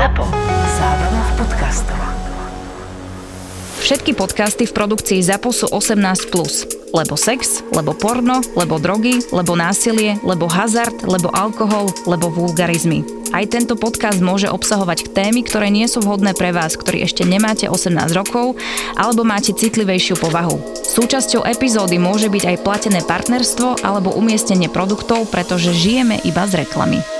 ZAPO. Zábrná v podcastov. Všetky podcasty v produkcii ZAPO sú 18+. Plus. Lebo sex, lebo porno, lebo drogy, lebo násilie, lebo hazard, lebo alkohol, lebo vulgarizmy. Aj tento podcast môže obsahovať témy, ktoré nie sú vhodné pre vás, ktorí ešte nemáte 18 rokov alebo máte citlivejšiu povahu. Súčasťou epizódy môže byť aj platené partnerstvo alebo umiestnenie produktov, pretože žijeme iba z reklamy.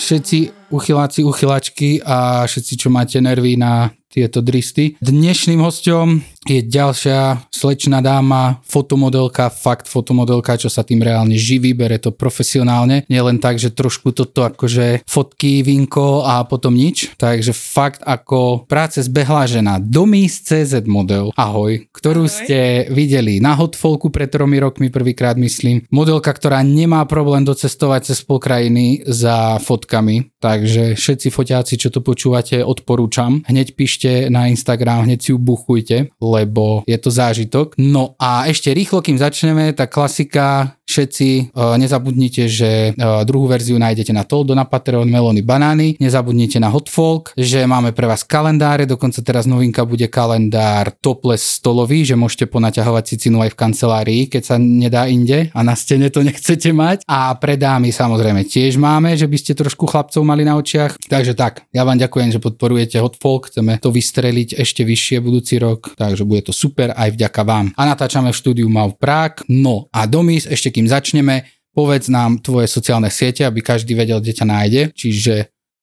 všetci uchyláci, uchylačky a všetci, čo máte nervy na tieto dristy. Dnešným hostom je ďalšia slečná dáma, fotomodelka, fakt fotomodelka, čo sa tým reálne živí, bere to profesionálne. Nie len tak, že trošku toto akože fotky, vinko a potom nič. Takže fakt ako práce zbehla žena Domis CZ model, ahoj, ktorú ahoj. ste videli na Hotfolku pred tromi rokmi prvýkrát myslím. Modelka, ktorá nemá problém docestovať cez pol krajiny za fotkami, takže všetci foťáci, čo to počúvate, odporúčam. Hneď píšte na Instagram, hneď si ju buchujte, lebo je to zážitok. No a ešte rýchlo, kým začneme, tá klasika, všetci uh, nezabudnite, že uh, druhú verziu nájdete na Toldo, na Patreon, Melony, Banány, nezabudnite na Hotfolk, že máme pre vás kalendáre, dokonca teraz novinka bude kalendár topless stolový, že môžete ponaťahovať cicinu aj v kancelárii, keď sa nedá inde a na stene to nechcete mať. A pre dámy samozrejme tiež máme, že by ste trošku chlapcov mali na očiach. Takže tak, ja vám ďakujem, že podporujete Hotfolk, chceme to vystreliť ešte vyššie budúci rok, takže bude to super aj vďaka vám. A natáčame v štúdiu Mau Prák. No a Domis, ešte kým začneme, povedz nám tvoje sociálne siete, aby každý vedel, kde ťa nájde. Čiže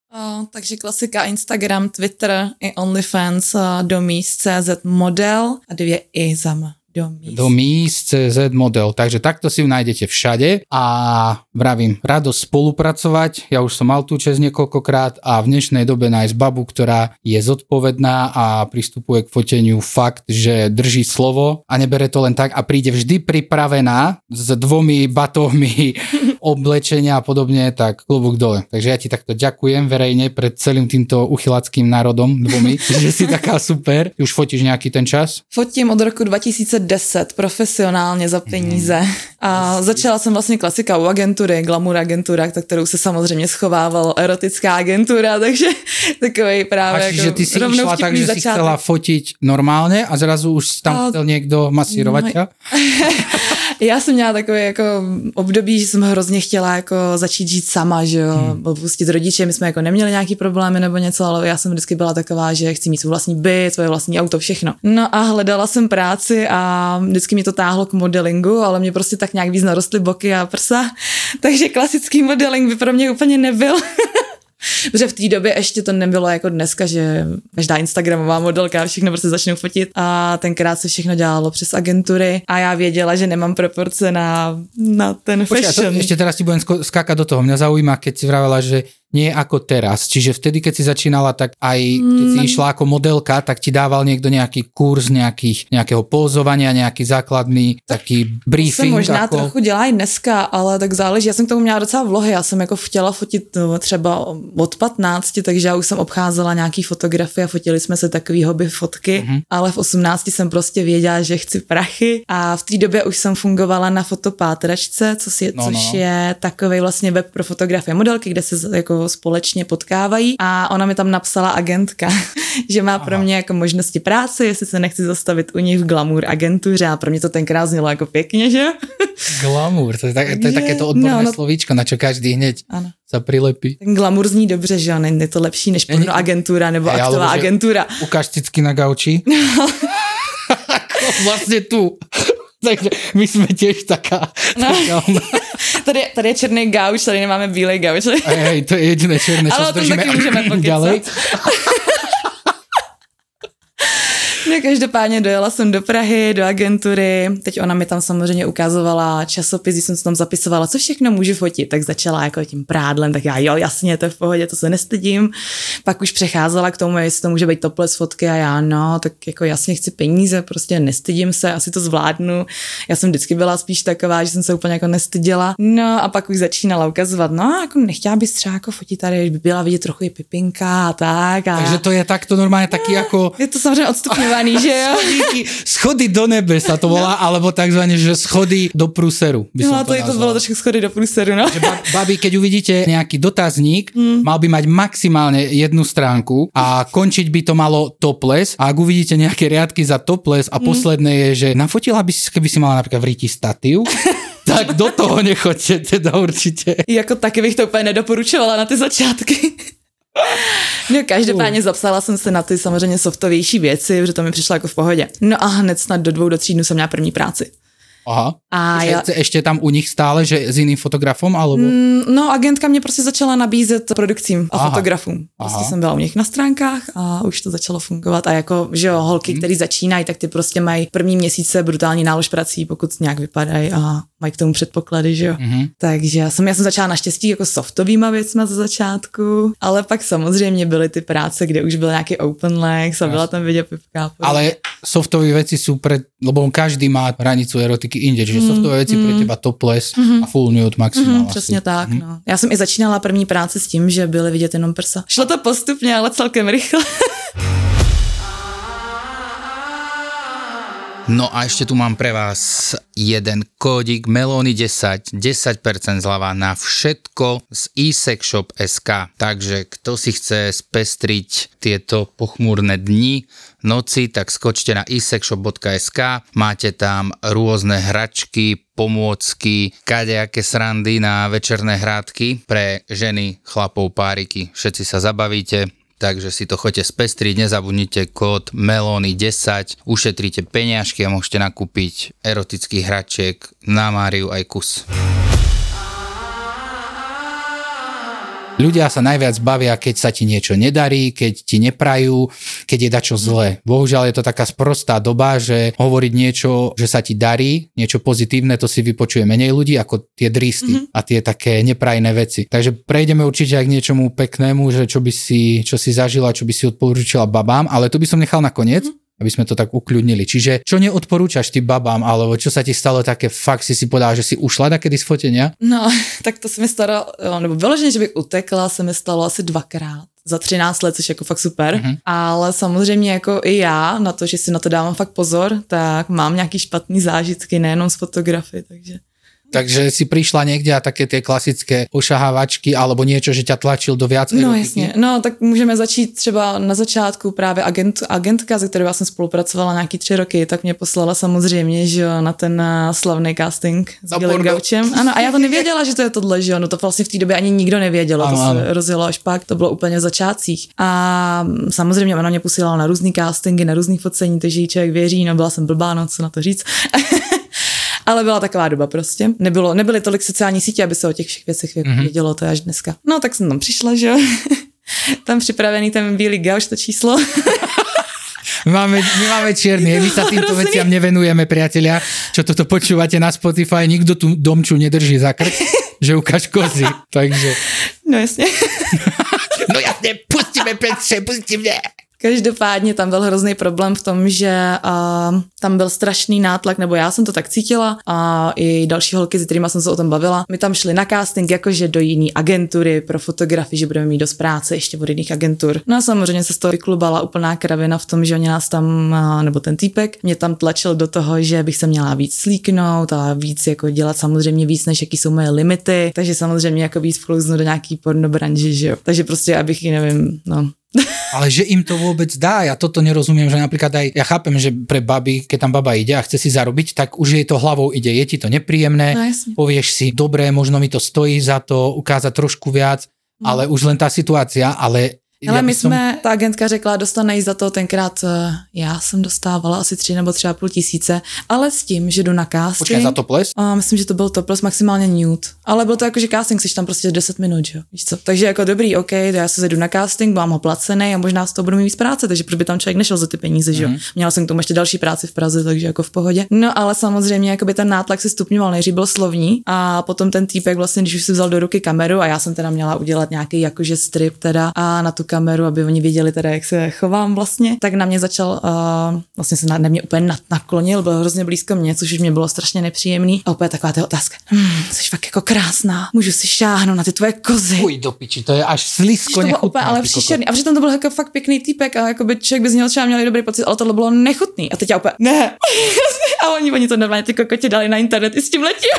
O, takže klasika Instagram, Twitter i OnlyFans, CZ model a dvě i za Do míst CZ model. Takže takto si ju nájdete všade a vravím, radosť spolupracovať. Ja už som mal tú čest niekoľkokrát a v dnešnej dobe nájsť babu, ktorá je zodpovedná a pristupuje k foteniu fakt, že drží slovo a nebere to len tak a príde vždy pripravená s dvomi batovmi oblečenia a podobne, tak klobúk dole. Takže ja ti takto ďakujem verejne pred celým týmto uchylackým národom dvomi, že si taká super. Už fotíš nejaký ten čas? Fotím od roku 2000 10 profesionálně za peníze. A začala jsem vlastně klasika u agentury, glamour agentura, ta kterou se samozřejmě schovávalo erotická agentura, takže takový právě a jako že ty si išla tak, že začátek. si chcela fotiť normálně a zrazu už tam a... chcel někdo masírovat no, Já jsem měla takové jako období, že jsem hrozně chtěla jako začít žít sama, že jo, hmm. pustit rodiče, my jsme jako neměli nějaký problémy nebo něco, ale já jsem vždycky byla taková, že chci mít svůj vlastní byt, svoje vlastní auto, všechno. No a hledala jsem práci a vždycky mě to táhlo k modelingu, ale mě prostě tak nějak víc narostly boky a prsa, takže klasický modeling by pro mě úplně nebyl. Protože v té době ještě to nebylo jako dneska, že každá Instagramová modelka všechno prostě začnou fotit a tenkrát se všechno dělalo přes agentury a já věděla, že nemám proporce na, na ten fashion. Počkej, to, ešte teraz ti budem skákať do toho. Mňa zaujíma, keď si vravela, že nie ako teraz. Čiže vtedy, keď si začínala, tak aj keď si mm. išla ako modelka, tak ti dával niekto nejaký kurz nejakých, nejakého pózovania, nejaký základný taký briefing. To možná ako... trochu dělá i dneska, ale tak záleží. Já jsem k tomu měla docela vlohy. Já jsem jako chtěla fotit no, třeba od 15, takže já už jsem obcházela nějaký fotografie a fotili jsme se takový hobby fotky, mm-hmm. ale v 18 jsem prostě věděla, že chci prachy a v té době už jsem fungovala na fotopátračce, což je, no, což no. je takový vlastně web pro fotografie modelky, kde se jako společně potkávají a ona mi tam napsala agentka, že má Aha. pro mě jako možnosti práce, jestli se nechci zastavit u nich v glamour agentuře a pro mě to tenkrát znělo jako pěkně, že? Glamour, to je, tak, to je takéto odborné no, no, slovíčko, na čo každý hneď ano. sa prilepí. Ten glamour zní dobře, že jo, je to lepší než porno agentura nebo hey, aktová agentura. Ukáž na gauči. vlastne tu. Takže my sme tiež taká. No. taká tady, tady je černý gauč, tady nemáme bílej gauč. Hej, to je jediné černé, čo Ale o tom taky můžeme ďalej. No každopádně dojela jsem do Prahy, do agentury, teď ona mi tam samozřejmě ukazovala časopis, když jsem se tam zapisovala, co všechno můžu fotit, tak začala jako tím prádlem, tak já jo, jasně, to je v pohodě, to se nestydím. Pak už přecházela k tomu, jestli to může být topless fotky a já no, tak jako jasně chci peníze, prostě nestydím se, asi to zvládnu. Já jsem vždycky byla spíš taková, že jsem se úplně jako nestyděla. No a pak už začínala ukazovat, no jako nechtěla bys třeba jako fotit tady, by byla vidět trochu i pipinka a tak. A... Takže to je takto normálne taký ako... Je to samozřejmě odstupňovaný, že jo? Schodíky, schody do nebe sa to volá, alebo takzvané, že schody do prúseru. By som No to, to, to nazval. bylo trošku schody do průseru, no. Že ba- Babi, keď uvidíte nejaký dotazník, Hmm. mal by mať maximálne jednu stránku a končiť by to malo topless a ak uvidíte nejaké riadky za topless Hmm. a posledné je, že nafotila by si, keby si mala napríklad v ríti statív, tak do toho nechoďte teda určite. Jako taky bych to úplně nedoporučovala na ty začátky. No každopádně zapsala jsem se na ty samozřejmě softovější věci, protože to mi přišlo jako v pohodě. No a hned snad do dvou, do tří dnů jsem měla první práci. Aha. A Že já, Ešte tam u nich stále, že s iným fotografom, alebo... Mm, No, agentka mě prostě začala nabízet produkcím a Aha. fotografům. Prostě Aha. jsem byla u nich na stránkách a už to začalo fungovat. A jako, že jo, holky, Mhm. které začínají, tak ty prostě mají první měsíce brutální nálož prací, pokud nějak vypadají a mají k tomu předpoklady, že jo. Mhm. Takže já jsem, já jsem začala naštěstí jako softovýma věcma ze začátku, ale pak samozřejmě byly ty práce, kde už byl nějaký open legs a byla tam vidět pipka. Ale softové veci sú pre, lebo každý má hranicu erotiky inde, čiže Mm, softové veci pre teba topless a full nude maximál Mhm, asi. přesně tak, no. Já jsem i začínala první práci s tím, že byly vidět jenom prsa. Šlo to postupně, ale celkem rychle. No a ešte tu mám pre vás jeden kódik Melony10, 10% zľava na všetko z eSexShop.sk. Takže kto si chce spestriť tieto pochmúrne dni, noci, tak skočte na eSexShop.sk. Máte tam rôzne hračky, pomôcky, kadejaké srandy na večerné hrádky pre ženy, chlapov, páriky. Všetci sa zabavíte, takže si to choďte spestriť, nezabudnite kód MELONY10, ušetríte peniažky a môžete nakúpiť erotických hračiek na Máriu aj kus. Ľudia sa najviac bavia, keď sa ti niečo nedarí, keď ti neprajú, keď je dačo zlé. Bohužiaľ je to taká sprostá doba, že hovoriť niečo, že sa ti darí, niečo pozitívne, to si vypočuje menej ľudí ako tie dristy mm-hmm. a tie také neprajné veci. Takže prejdeme určite aj k niečomu peknému, že čo by si, čo si zažila, čo by si odporúčila babám, ale to by som nechal nakoniec. Mm-hmm aby sme to tak ukľudnili. Čiže čo neodporúčaš ty babám, alebo čo sa ti stalo také, fakt si si povedala, že si ušla takedy z fotenia? No, tak to se mi stalo, nebo vyloženě, že bych utekla, se mi stalo asi dvakrát za 13 let, což je jako fakt super. Mhm. Mm-hmm. Ale samozřejmě jako i já, na to, že si na to dávám fakt pozor, tak mám nějaký špatný zážitky, nejenom z fotografie, takže... Takže si prišla niekde a také tie klasické ošahávačky alebo niečo, že ťa tlačil do viac No erotiky? jasně, no tak můžeme začít třeba na začátku právě agent, agentka, se kterou já jsem spolupracovala nějaký tři roky, tak mě poslala samozřejmě, že jo, na ten eh, slavný casting s porno. gaučem. Ano, a já to nevěděla, že to je tohle, že jo, no to vlastně v té době ani nikdo nevěděl, Ano, to ano. se rozjelo až pak, to bylo úplně v začátcích. A mm, samozřejmě ona mě posílala na různý castingy, na různý focení, takže jí člověk věří, no byla jsem blbá, no co na to říct. Ale byla taková doba prostě. Nebylo, nebyly tolik sociální sítě, aby se o těch všech věcech mm-hmm. vědělo, to je až dneska. No tak jsem tam přišla, že jo. tam připravený ten bílý gauč, to číslo. Máme, my máme čierny, my sa týmto hrozný. veciam nevenujeme, priatelia. Čo toto počúvate na Spotify, nikto tu domču nedrží za krk, že ukáž kozy. Takže... No jasně. No jasne, pustíme Petře, pustíme. Každopádně tam byl hrozný problém v tom, že uh, tam byl strašný nátlak, nebo já jsem to tak cítila a i další holky, s kterými jsem se o tom bavila. My tam šli na casting jakože do jiné agentury pro fotografii, že budeme mít dost práce ještě od jiných agentur. No a samozřejmě se z toho vyklubala úplná kravina v tom, že oni nás tam, uh, nebo ten týpek, mě tam tlačil do toho, že bych se měla víc slíknout a víc jako dělat samozřejmě víc, než jaký jsou moje limity, takže samozřejmě jako víc vklouznu do nějaký porno branži, že jo. Takže prostě, abych, nevím, no, Ale že im to vôbec dá, ja toto nerozumiem, že napríklad aj, ja chápem, že pre baby, keď tam baba ide a chce si zarobiť, tak už jej to hlavou ide, je ti to nepríjemné, No jasne. povieš si, dobre, možno mi to stojí za to ukázať trošku viac, ale už len tá situácia, ale Ale Ja my by som- jsme, ta agentka řekla, dostaneš za to tenkrát, eh, já jsem dostávala asi tři nebo třeba půl tisíce, ale s tím, že jdu na casting. Počkaj, za to ples? A myslím, že to byl to plus maximálně nude. Ale bylo to jako, že casting jsi tam prostě 10 minut, že jo? Víš co? Takže jako dobrý, OK, to já se zajdu na casting, mám ho placený a možná z toho budu mít víc práce, takže proč by tam člověk nešel za ty peníze, že jo? Mhm. Měla jsem k tomu ještě další práci v Praze, takže jako v pohodě. No ale samozřejmě jakoby ten nátlak se stupňoval, nejdřív byl slovní a potom ten týpek vlastně, když už si vzal do ruky kameru a já jsem teda měla udělat nějaký jakože strip teda a na tu kameru, aby oni věděli teda, jak se chovám vlastně, tak na mě začal, uh, vlastně se na, na mě úplně nad- naklonil, byl hrozně blízko mě, což už mě bylo strašně nepříjemný. A úplně taková ta otázka, hm, jsi fakt jako krásná, můžu si šáhnout na ty tvoje kozy. Fuj do piči, to je až bylo nechutné. ale příšerný. A přitom to byl jako fakt pěkný týpek a jako by člověk by z něho třeba měl dobrý pocit, ale tohle bylo nechutný. A teď já úplně, ne. a oni, oni to normálně ty kokoti dali na internet i s tím letím.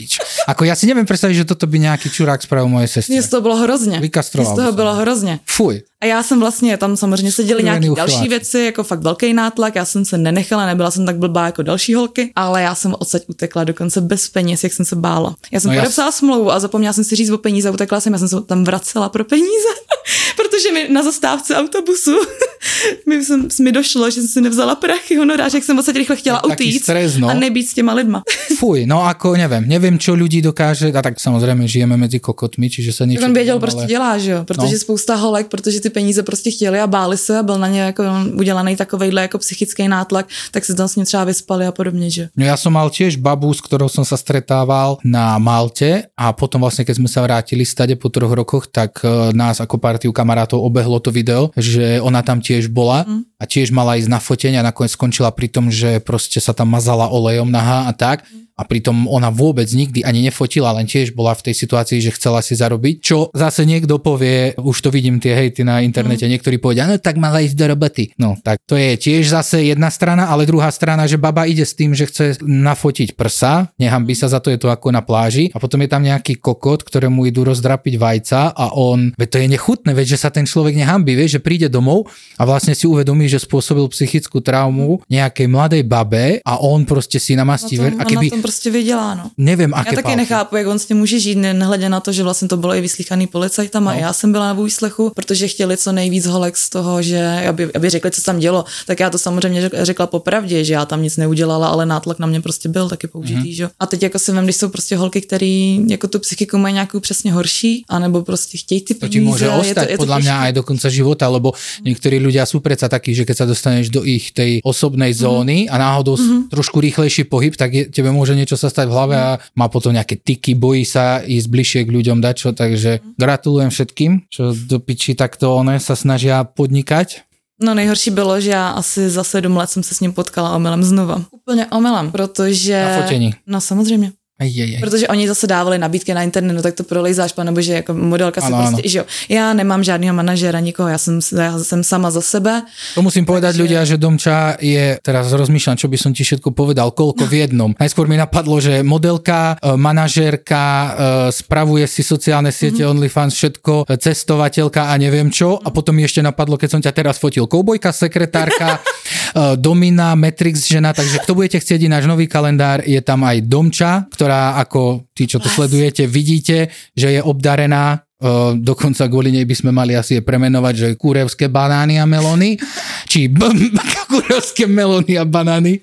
Pič. Ako ja si neviem predstaviť, že toto by nejaký čurák spravil mojej sestre. Mně z toho bylo hrozně. Vykastroval Mně z toho som. bylo hrozně. Fuj. A já jsem vlastně, tam samozřejmě se Studený nějaké další věci, jako fakt velký nátlak, já jsem se nenechala, nebyla jsem tak blbá jako další holky, ale já jsem odsaď utekla dokonce bez peněz, jak jsem se bála. Já jsem No no jas- podepsala smlouvu a zapomněla jsem si říct o peníze, utekla jsem, já jsem se tam vracela pro peníze, protože mi na zastávce autobusu mi, jsem, mi došlo, že jsem si nevzala prachy, honorář, jak jsem odsaď rychle chtěla utíct stres, no. a nebýt s těma lidma. Fuj, no ako neviem, neviem, čo ľudí dokáže, a tak samozrejme žijeme medzi kokotmi, čiže sa niečo... On věděl, ale- proč to dělá, že jo? Protože no. spousta holek, protože ty peníze prostě chtěli a báli se a byl na ně jako udělaný takovejhle jako psychický nátlak, tak se ním třeba vyspali a podobně, že? No ja som mal tiež babu, s ktorou som sa stretával na Malte a potom vlastne, keď sme sa vrátili stade po troch rokoch, tak e, nás ako partiu kamarátov obehlo to video, že ona tam tiež bola a tiež mala ísť na fotenie a nakoniec skončila pri tom, že proste sa tam mazala olejom nahá a tak. A pritom ona vôbec nikdy ani nefotila, len tiež bola v tej situácii, že chcela si zarobiť. Čo zase niekto povie, už to vidím tie hejty na internete, niektorí povedia, no tak mala ísť do roboty. No tak to je tiež zase jedna strana, ale druhá strana, že baba ide s tým, že chce nafotiť prsa, nehambí sa za to, je to ako na pláži a potom je tam nejaký kokot, ktorému idú rozdrapiť vajca a on, veď to je nechutné, veď že sa ten človek nehambí, vieš, že príde domov a vlastne si uvedomí, že spôsobil psychickú traumu nejakej mladej babe a on proste si namastí tom, a keby, prostě vydělá, no. neviem, Já aké taky palky. nechápu, jak on s tím může žít, nehledě na to, že vlastně to bylo i vyslíchaný policajtama. No. Já jsem byla na výslechu, protože chtěli co nejvíc holek z toho, že aby, aby řekli, co se tam dělo. Tak já to samozřejmě řek- řekla popravdě, že já tam nic neudělala, ale nátlak na mě prostě byl taky použitý. Mm. Že? A teď jako si vem, když jsou prostě holky, které jako tu psychiku mají nějakou přesně horší, anebo prostě chtějí ty To peníze. ti môže je to, ostať je to podľa mňa aj do konca života, lebo niektorí ľudia sú predsa takí, že keď sa dostaneš do ich tej osobnej zóny a náhodou mm-hmm. trošku rýchlejší pohyb, tak je, tebe môže niečo sa stať v hlave a má potom nejaké tyky, bojí sa ísť bližšie k ľuďom dačo, takže gratulujem všetkým, čo do piči takto one sa snažia podnikať. No nejhorší bylo, že já asi za sedm let jsem se s ním potkala omylem znova. Úplně omylem, protože... Na fotení. No samozřejmě. Aj. Protože oni zase dávali nabídky na internet, no tak to prolejzáš, nebo že jako modelka si prostě, ano. že jo. Já nemám žádného manažera, nikoho, já jsem, já jsem sama za sebe. To musím povedať ľudia, že Domča je, teraz rozmýšľam, čo by som ti všetko povedal, koľko v jednom. Najskôr mi napadlo, že modelka, e, manažérka, e, spravuje si sociálne siete, mm-hmm. OnlyFans, všetko, e, cestovateľka a neviem čo. A potom mi ešte napadlo, keď som ťa teraz fotil, koubojka, sekretárka, Domina, Matrix žena, takže kto budete chcieť ináč nový kalendár, je tam aj Domča, ktorá ako tí, čo to sledujete, vidíte, že je obdarená Uh, dokonca kvôli nej by sme mali asi je premenovať, že kurevské banány a melóny, či b- kurevské melóny a banány.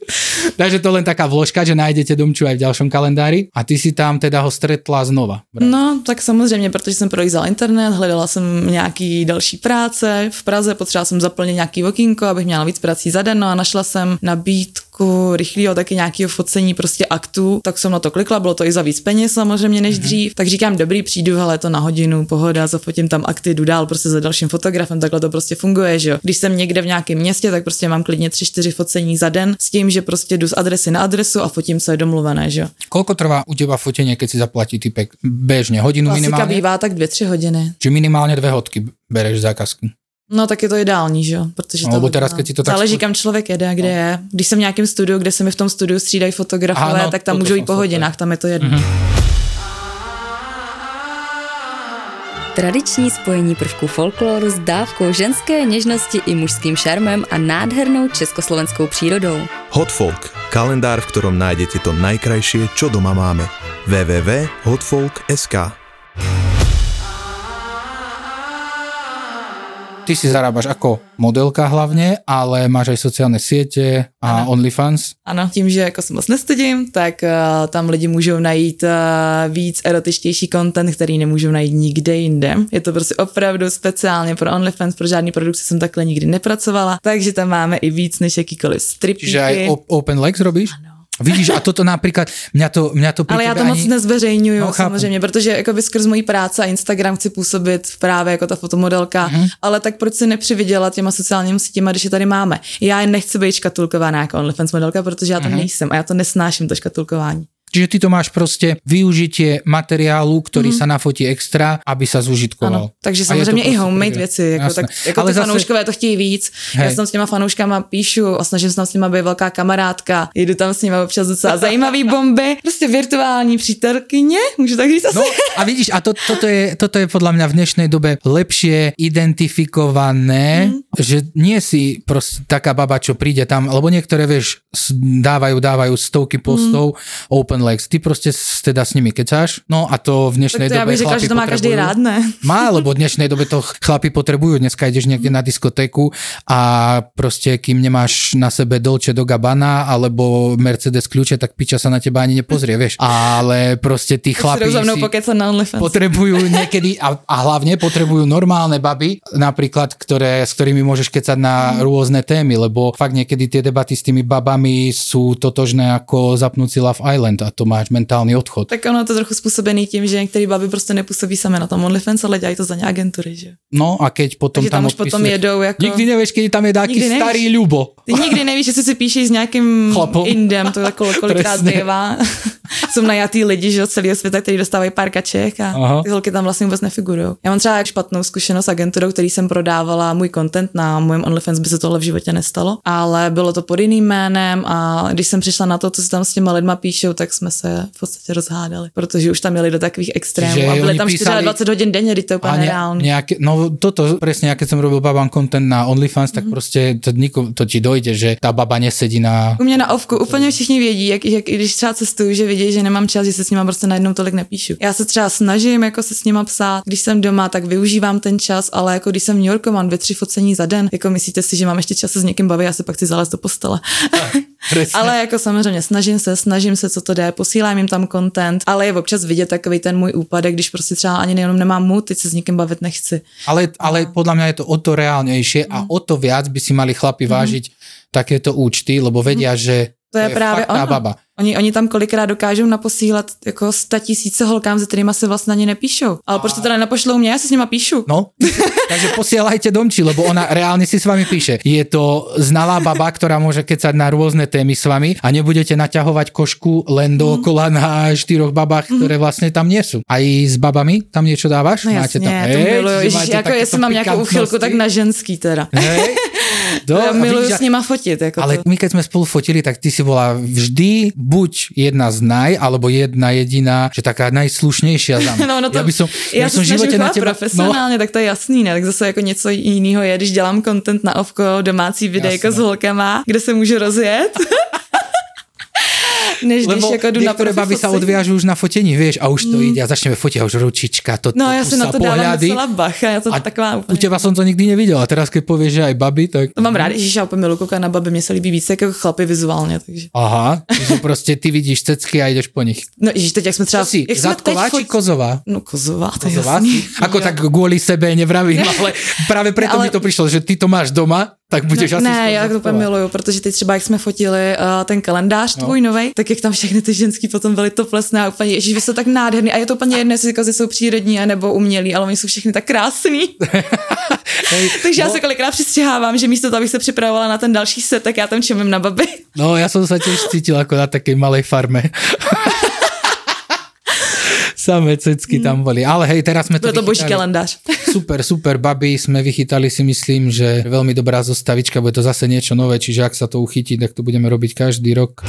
Takže to len taká vložka, že nájdete Domču aj v ďalšom kalendári. A ty si tam teda ho stretla znova. No, tak samozřejmě, protože jsem prolízala internet, hledala jsem nějaký další práce v Praze, potřebovala jsem zaplnit nějaký okýnko, abych měla víc prací za den, no a našla jsem nabídku rychlého taky nějakého focení prostě aktů, tak jsem na to klikla, bylo to i za víc peněz samozřejmě než dřív, tak říkám, dobrý, přijdu, hele, to na hodinu, pohoda, zafotím tam akty, jdu dál prostě za dalším fotografem, takhle to prostě funguje, že jo. Když jsem někde v nějakém městě, tak prostě mám klidně tři, čtyři focení za den s tím, že prostě jdu z adresy na adresu a fotím, co je domluvené, že jo. Koľko trvá u teba fotenie, keď si zaplatí typek? Bežne, hodinu Klasika minimálne? bývá tak dvě, tři hodiny. Či minimálne dve hodky bereš zákazky? No tak je to ideální, že jo? Protože No, to teraz, keď ti to tak záleží, kam člověk jede kde je. Když jsem v nějakém studiu, kde se mi v tom studiu střídají fotografové, Aha, no, tak tam můžu jít po hodinách, tam je to jedno. Mhm. Tradiční spojení prvků folkloru s dávkou ženské něžnosti i mužským šarmem a nádhernou československou přírodou. Hot Folk, kalendár, v ktorom nájdete to najkrajšie, čo doma máme. www.hotfolk.sk ty si zarábaš ako modelka hlavne, ale máš aj sociálne siete a Ano. OnlyFans. Ano, tím, že jako se moc nestydím, tak uh, tam lidi můžou najít uh, víc erotičtější content, který nemůžou najít nikde jinde. Je to prostě opravdu speciálně pro OnlyFans, pro žádný produkci jsem takhle nikdy nepracovala, takže tam máme i víc než jakýkoliv stripíky. Čiže aj op- open legs robíš? Ano. Vidíš, a toto napríklad, mňa to, mňa to Ale já to moc ani... nezveřejňuju No, chápu. samozřejmě, protože jako skrz mojí práce a Instagram chci působit právě jako ta fotomodelka, Mhm. mm-hmm. ale tak proč si nepřivydělat těma sociálními sítěma, když je tady máme. Já nechci být škatulkovaná jako OnlyFans modelka, protože já to Mhm. mm-hmm. nejsem a já to nesnáším, to škatulkování. Čiže ty to máš proste využitie materiálu, ktorý mm. sa nafotí extra, aby sa zužitkoval. Ano, takže samozřejmě i homemade prvý. věci, jako, Jasné. tak, jako Ale ty zase- fanouškové to chtějí víc. Hej. Já jsem s těma fanouškama píšu a snažím se s nima být velká kamarádka, jedu tam s nima občas docela zajímavý bomby, prostě virtuální přítelkyně, můžu tak říct asi. No a vidíš, a to, toto, je, toto je podľa mňa v dnešnej dobe lepšie identifikované, mm. že nie si proste taká baba, čo príde tam, lebo niektoré, vieš, dávajú, dávajú stovky postov mm. open legs. Ty proste teda s nimi kecáš, no a to v dnešnej tak to dobe řekla, chlapi že to má každý rád, ne? Má, lebo v dnešnej dobe to chlapi potrebujú. Dneska ideš niekde na diskotéku a proste kým nemáš na sebe Dolce do Gabbana alebo Mercedes kľúče, tak piča sa na teba ani nepozrie, vieš. Ale proste tí chlapi si na potrebujú niekedy a, a hlavne potrebujú normálne baby, napríklad, ktoré, s ktorými môžeš kecať na Mhm. rôzne témy, lebo fakt niekedy tie debaty s tými babami sú totožné ako zapnúť si Love Island a to máš mentálny odchod. Tak ono je to trochu způsobený tím, že některé baby prostě nepůsobí sami na tom OnlyFans, ale dělají to za ně agentury, že? No a keď potom Takže tam, tam už potom odpisuje- jedou jako... Nikdy nevieš, keď tam je taký starý ľubo. Ty nikdy nevíš, jestli si píšeš s nějakým Chlapom. indem, to jako kolikrát bývá. Jsou najatý lidi, že od celého světa, kteří dostávají pár kaček a Aha. ty holky tam vlastně vůbec nefigurují. Já mám třeba špatnou zkušenost s agenturou, který jsem prodávala můj content na mém OnlyFans, by se tohle v životě nestalo, ale bylo to pod jiným jménem a když jsem přišla na to, co si tam s těma lidma píšou, tak jsme se v podstatě rozhádali, protože už tam jeli do takových extrémů Čiže a byly oni tam písali- 24 hodin denně, teď to je úplně nereálne. nejaké, no toto presne, ja keď som robil babám content na OnlyFans, tak proste to, niko, to ti dojde, že tá baba nesedí na... U mě na ovku úplně všichni vědí, jak, jak i když třeba cestuju, že vědí, že nemám čas, že se s nima prostě najednou tolik nepíšu. Já se třeba snažím jako se s nima psát, když jsem doma, tak využívám ten čas, ale jako když jsem v New Yorku, mám dvě, tři focení za den, jako myslíte si, že mám ještě čas se s někým bavit, já se pak chci zalézt do postele. Presne. ale jako samozřejmě snažím se, snažím se, co to jde, posílám jim tam content, ale je občas vidět takový ten můj úpadek, když prostě třeba ani nejenom nemám mood, teď se s nikým bavit nechci. Ale, ale podľa mňa je to o to reálnejšie a Mhm. o to viac by si mali chlapi vážiť takéto účty, lebo vedia, že Mhm. To je právě fakt tá ono. baba. Oni, oni tam kolikrát dokážou naposílat jako sta tisíce holkám, se kterými se vlastně ani nepíšou. Ale proč to teda nepošlou mě, já se s nima píšu. No, takže posielajte Domči, lebo ona reálne si s vami píše. Je to znalá baba, ktorá môže kecať na rôzne témy s vami a nebudete naťahovať košku len dookola na štyroch babách, ktoré vlastne tam nie sú. Aj s babami tam niečo dávaš? No to miluju. Ježiš, máte jako takéto jestli mám nějakou úchylku, tak na ženský teda. Hej? Do, Já a miluju vidíš, s nima fotit. Jako ale to. my keď sme spolu fotili, tak ty si bola vždy buď jedna z naj, alebo jedna jediná, že taká najslušnejšia za mňa. No, no to, ja by som, by se som živote na teba... No, profesionálně, tak to je jasný, ne? Tak zase jako něco jiného je, když dělám content na ovko, domácí videjko s holkama, kde se můžu rozjet. Než když Lebo jako jdu na baby sa odviažu už na fotení, vieš, a už to ide a začneme fotiť a už ručička, to, No to, tu si na sa to pohľady. docela bacha, já to A taková U úplně. teba som to nikdy nevidel a teraz keď povieš, že aj baby, tak... To mám rád, že úplně miluji koukat na baby, mě se líbí víc jako chlapy vizuálně, takže. Aha, že proste ty vidíš cecky a ideš po nich. No ježiš, teď jak jsme třeba... Si, zadková či kozová? No kozová, to Kozová jasný. Ako tak kvôli sebe nevravím, ale práve preto ale- mi to prišlo, že ty to máš doma, tak budeš asi ne, já to úplně miluju, protože teď třeba, jak jsme fotili uh, ten kalendář No. tvůj novej, tak jak tam všechny ty ženský potom byly toplesné a úplně, ježiš, vy jsou tak nádherný a je to úplně jedno, jestli kozy jsou přírodní nebo umělí, ale oni jsou všechny tak krásný. Hej, Takže já no, se kolikrát přistřihávám, že místo toho, abych se připravovala na ten další set, tak já tam čemím na baby. No, ja som sa tiež cítil ako na takej malej farme. Samé cecky tam boli. Ale hej, teraz sme to Byl to boží kalendář. Super, super, baby, sme vychytali si myslím, že veľmi dobrá zostavička, bude to zase niečo nové, čiže ak sa to uchytí, tak to budeme robiť každý rok.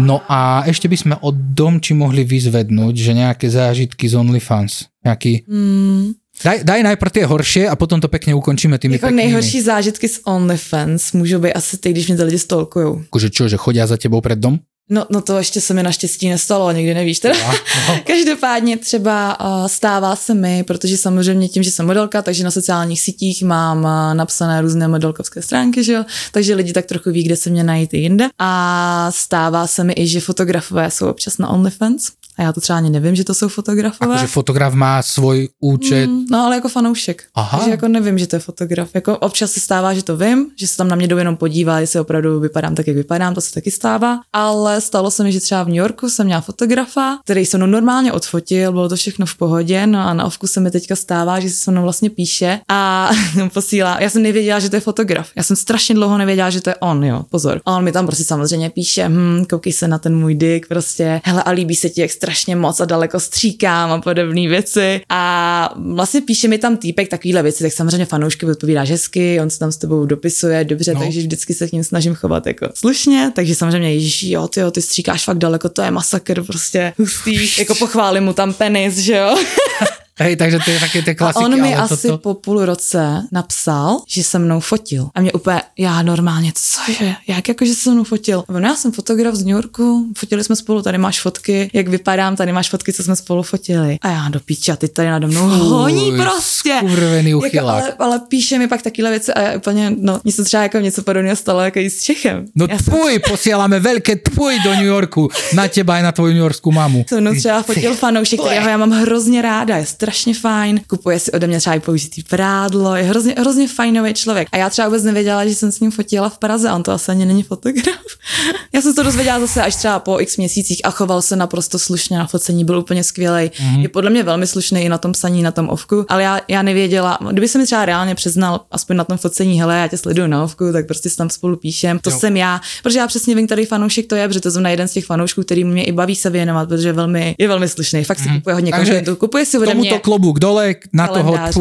No a ešte by sme od Domči mohli vyzvednúť, že nejaké zážitky z OnlyFans. Nejaký, Hmm. Daj, daj najprv tie horšie a potom to pekne ukončíme tými Jako peknými. nejhorší zážitky z OnlyFans můžou být asi ty, když mě ty lidi stalkujou. Akože čo, že chodia za tebou pred dom? No, no to ještě se mi naštěstí nestalo, nikdy nevíš teda. No, no. Každopádně třeba uh, stává se mi, protože samozřejmě tím, že jsem modelka, takže na sociálních sítích mám uh, napsané různé modelkovské stránky, že jo, takže lidi tak trochu ví, kde se mě najít i jinde. A stává se mi i, že fotografové jsou občas na OnlyFans. A já to třeba ani nevím, že to jsou fotografové. Akože fotograf má svoj účet. Mm, no ale jako fanoušek. Aha. Takže jako nevím, že to je fotograf. Jako občas se stává, že to vím, že se tam na mě jdou jenom podívat, jestli opravdu vypadám tak, jak vypadám, to se taky stává. Ale stalo se mi, že třeba v New Yorku jsem měla fotografa, který se mnou normálně odfotil, bylo to všechno v pohodě, no a na ovku se mi teďka stává, že se se mnou vlastně píše a posílá. Já jsem nevěděla, že to je fotograf. Já jsem strašně dlouho nevěděla, že to je on, jo, pozor. A on mi tam prostě samozřejmě píše, hm, koukej se na ten můj dick, prostě, hele a líbí se ti, jak strašně moc a daleko stříkám a podobné věci. A vlastně píše mi tam týpek takovýhle věci, tak samozřejmě fanoušky odpovídáš hezky, on se tam s tebou dopisuje dobře, no. takže vždycky se k ním snažím chovat jako slušně, takže samozřejmě Ježíš, jo, ty jo, ty stříkáš fakt daleko, to je masakr, prostě hustý, jako pochválím mu tam penis, že jo. Hej, takže to je také A klasiky. on mi asi toto... po půl roce napsal, že se mnou fotil. A mě úplně, já normálně, cože, jak jako, že se mnou fotil? A já jsem fotograf z New Yorku, fotili jsme spolu, tady máš fotky, jak vypadám, tady máš fotky, co jsme spolu fotili. A já do píče, a ty tady nade mnou honí Uj, prostě. skurvený Jako, uchylák. ale, ale, píše mi pak takové věci a já úplně, no, mně se třeba jako něco podobného stalo jako i s Čechem. No já jsem tvuj, posielame veľké tvuj do New Yorku. Na teba aj na tvoju New Yorkskú mamu. se mnou třeba fotil fanoušek, kterého já mám hrozně ráda, je strašně fajn, kupuje si ode mě třeba i použitý prádlo, je hrozně, hrozně fajnový člověk. A já třeba vůbec nevěděla, že jsem s ním fotila v Praze, on to asi ani není fotograf. Já jsem to dozvěděla zase až třeba po x měsících a choval se naprosto slušně na focení, byl úplně skvělý. Mm-hmm. Je podle mě velmi slušný i na tom psaní, na tom ovku, ale já, já nevěděla, kdyby se mi třeba reálně přiznal, aspoň na tom focení, hele, já tě sleduju na ovku, tak prostě tam spolu píšem, to Jo. jsem já, protože já přesně vím, který fanoušek to je, protože to jsem na jeden z těch fanoušků, který mě i baví se věnovat, protože je velmi, je velmi slušný, fakt si kupuje hodně. Takže kupuje si ode mě, klobúk dole, na toho kalendář.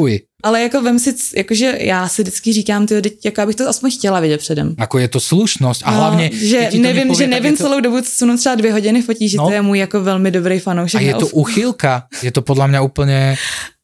Ale jako vem si, jakože já si vždycky říkám, ty, jako abych to aspoň chtěla vědět předem. Ako je to slušnosť a. No, že ti to nevím, že nevím to... celou dobu, co se třeba dvě hodiny fotí, že No. to je můj jako velmi dobrý fanoušek. A je to ovku. uchylka. Je to podľa mňa úplne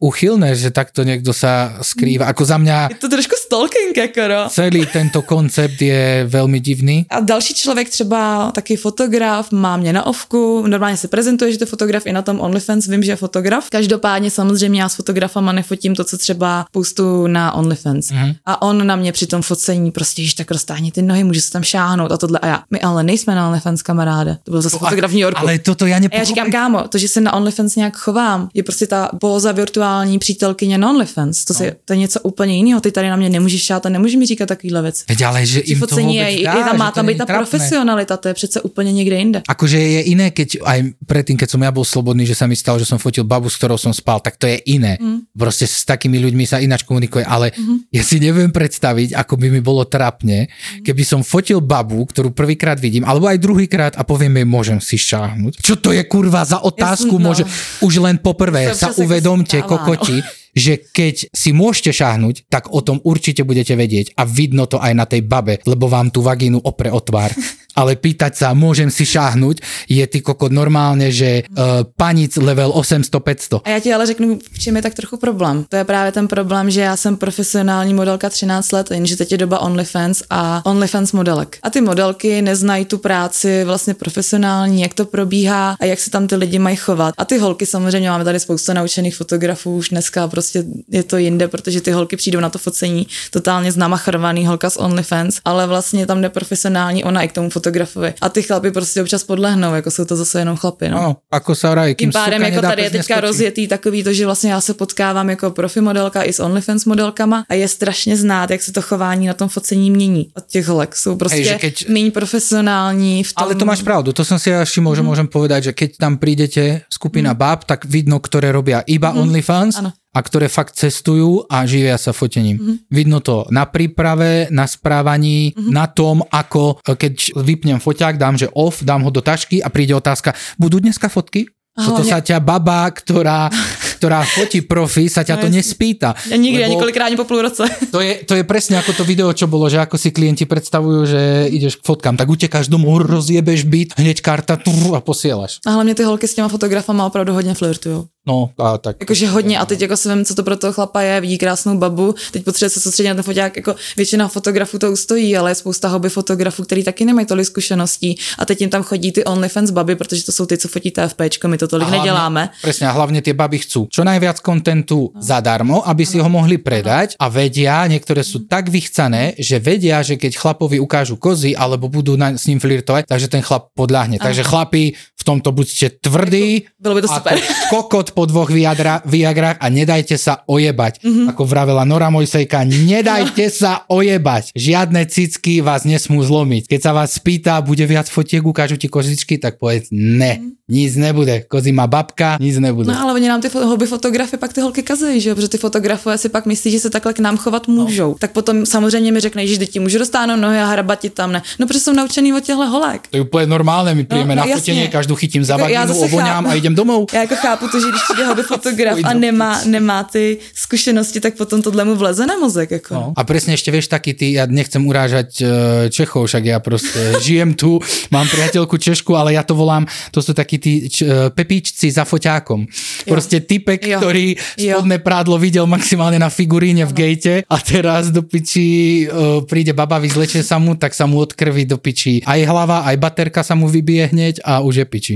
uchylné, že takto niekto sa skrýva. Ako za mňa Je to trošku stalking, jako no. celý tento koncept je veľmi divný. A další člověk, třeba taky fotograf, má mě na ovku, normálně se prezentuje, že to fotograf, i na tom OnlyFans vím, že je fotograf. Každopádně samozřejmě já s fotografama nefotím to, co třeba postu na OnlyFans. Mhm. Mm-hmm. A on na mě při tom focení prostě, již tak roztáhni ty nohy, může se tam šáhnout a tohle. A já, my ale nejsme na OnlyFans kamaráde. To byl zase fotograf v New Yorku. Ale toto A já nepochopím. říkám, kámo, to, že se na OnlyFans nějak chovám, je prostě ta póza virtuální přítelkyně na OnlyFans. To, si, to je něco úplně jiného. Ty tady na mě nemůžeš šát a nemůžeš mi říkat takovýhle věci. Veď ale, že im to focení vôbec je, je, dá, tam, že má to tam ta trapné. profesionalita, to je přece úplně někde jinde. Akože je iné, keď aj predtým, keď som ja bol slobodný, že sa mi stalo, že som fotil babu, s ktorou som spal, tak to je iné. Mm. Proste s takými ľuďmi sa ináč komunikuje, ale mm-hmm. ja si neviem predstaviť, ako by mi bolo trapne, keby som fotil babu, ktorú prvýkrát vidím, alebo aj druhýkrát a poviem jej, môžem si šáhnuť. Čo to je kurva za otázku? Ja no. Môže, už len poprvé sa uvedomte, kokoti, že keď si môžete šáhnuť, tak o tom určite budete vedieť a vidno to aj na tej babe, lebo vám tú vagínu opre o tvár. Ale pýtať sa, môžem si šáhnuť, je ty kokot normálne, že uh, panic level 800-500. A já ti ale řeknu, v čem je tak trochu problém. To je právě ten problém, že já jsem profesionální modelka 13 let, jenže teď je doba OnlyFans a OnlyFans modelek. A ty modelky neznají tu práci vlastně profesionální, jak to probíhá a jak se tam ty lidi mají chovat. A ty holky samozřejmě máme tady spousta naučených fotografů už dneska, prostě je to jinde, protože ty holky přijdou na to focení totálně znamachrovaný holka z OnlyFans, ale vlastně tam neprofesionální ona i k tomu fotografovi. A ty chlapy prostě občas podlehnou, jako jsou to zase jenom chlapy. No. No, ako sa kým Tím pádem jako tady je teďka neskočí. rozjetý takový to, že vlastně já se potkávám jako profi modelka i s OnlyFans modelkama a je strašně znát, jak se to chování na tom focení mění od těch holek. Jsou prostě Hej, keď- méně profesionální v tom. Ale to máš pravdu, to som si ja všimol, Mhm. že môžem povedať, že keď tam prídete skupina báb, tak vidno, ktoré robia iba OnlyFans Mhm. A ktoré fakt cestujú a živia sa fotením. Mhm. Vidno to na príprave, na správaní, na tom, ako e, keď vypnem foťák, dám, že off, dám ho do tašky a príde otázka, budú dneska fotky? A Toto hlavne- sa ťa baba, ktorá, ktorá fotí profi, sa ťa to No jasne. nespýta. Ja nikdy, ani kolikrát, ani po půl roce. to je, to je presne ako to video, čo bolo, že ako si klienti predstavujú, že ideš k fotkám, tak utekáš domov, rozjebeš byt, hneď karta trrr, a posielaš. A hlavně ty holky s těma fotografama opravdu hodně flirtujou. No a tak. Jakože hodně a teď jako se vím, co to pro toho chlapa je, vidí krásnou babu, teď potřebuje se soustředit na ten foták, jako většina fotografů to ustojí, ale je spousta hobby fotografů, který taky nemají tolik zkušeností a teď jim tam chodí ty OnlyFans baby, protože to jsou ty, co fotí TFPčko, my to tolik A hlavne- neděláme. Presne, a hlavne tie baby chcú čo najviac kontentu zadarmo, aby si ho mohli predať a vedia, niektoré sú tak vychcané, že vedia, že keď chlapovi ukážu kozy alebo budú na, s ním flirtovať, takže ten chlap podľahne. Takže chlapi, v tomto buďte tvrdí, Bylo by to super. ako po dvoch viadra, viagrách a nedajte sa ojebať. Mhm. Mm-hmm. Ako vravela Nora Mojsejka, nedajte sa ojebať. Žiadne cicky vás nesmú zlomiť. Keď sa vás spýta, bude viac fotiek, ukážu ti kozičky, tak povedz ne. Nic nebude. Kozy má babka, nic nebude. Mhm. No ale oni nám ty hobby fotografie pak ty holky kazejí, že jo? Protože ty fotografové si pak myslí, že se takhle k nám chovat můžou. No. Tak potom samozřejmě mi řekne, že děti můžu dostáhnout nohy a hrabatit tam ne. No protože jsou naučený od těchto holek. To je úplne normálne, my príjeme No, no, no, na jasně. fotenie, každú chytím za vagínu, ovoňám a idem domov. Já jako chápu to, že když přijde hobby fotograf a nemá, nemá ty zkušenosti, tak potom tohle mu vleze na mozek. Jako. No. A presne ešte vieš taký ty, ja nechcem urážať e, Čechov, však ja proste žijem tu, mám priateľku Češku, ale ja to volám, to sú takí tí č, e, pepíčci za foťákom. Proste typek, Jo. ktorý Jo. spodné prádlo videl maximálne na figuríne v gejte a teraz do piči e, príde baba, vyzlečie sa mu, tak sa mu odkrví do piči aj hlava, aj baterka sa mu vybije hneď a už je piči.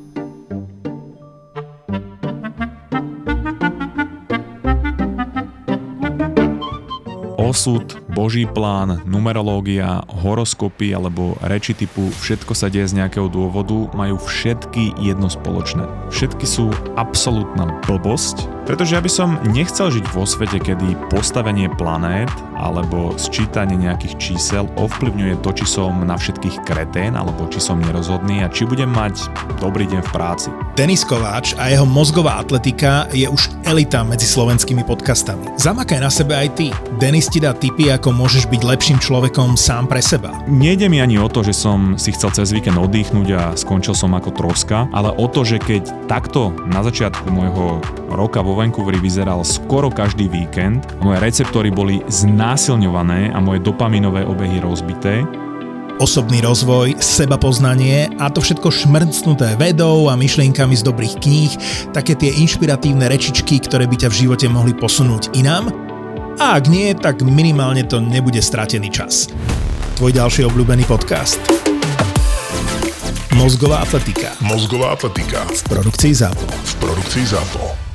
Osud, boží plán, numerológia, horoskopy alebo reči typu všetko sa deje z nejakého dôvodu majú všetky jedno spoločné. Všetky sú absolútna blbosť, pretože ja by som nechcel žiť vo svete, kedy postavenie planét alebo sčítanie nejakých čísel ovplyvňuje to, či som na všetkých kretén alebo či som nerozhodný a či budem mať dobrý deň v práci. Denis Kováč a jeho mozgová atletika je už elita medzi slovenskými podcastami. Zamakaj na sebe aj ty. Denis ti dá tipy, ako môžeš byť lepším človekom sám pre seba. Nejde mi ani o to, že som si chcel cez víkend oddychnúť a skončil som ako troska, ale o to, že keď takto na začiatku môjho roka vo Vancouveri vyzeral skoro každý víkend, moje receptory boli znásilňované a moje dopaminové obehy rozbité, Osobný rozvoj, seba poznanie a to všetko šmrcnuté vedou a myšlienkami z dobrých kníh, také tie inšpiratívne rečičky, ktoré by ťa v živote mohli posunúť inám. A ak nie, tak minimálne to nebude stratený čas. Tvoj ďalší obľúbený podcast. Mozgová atletika Mozgová atletika v produkcii ZAPO. v produkcii ZAPO.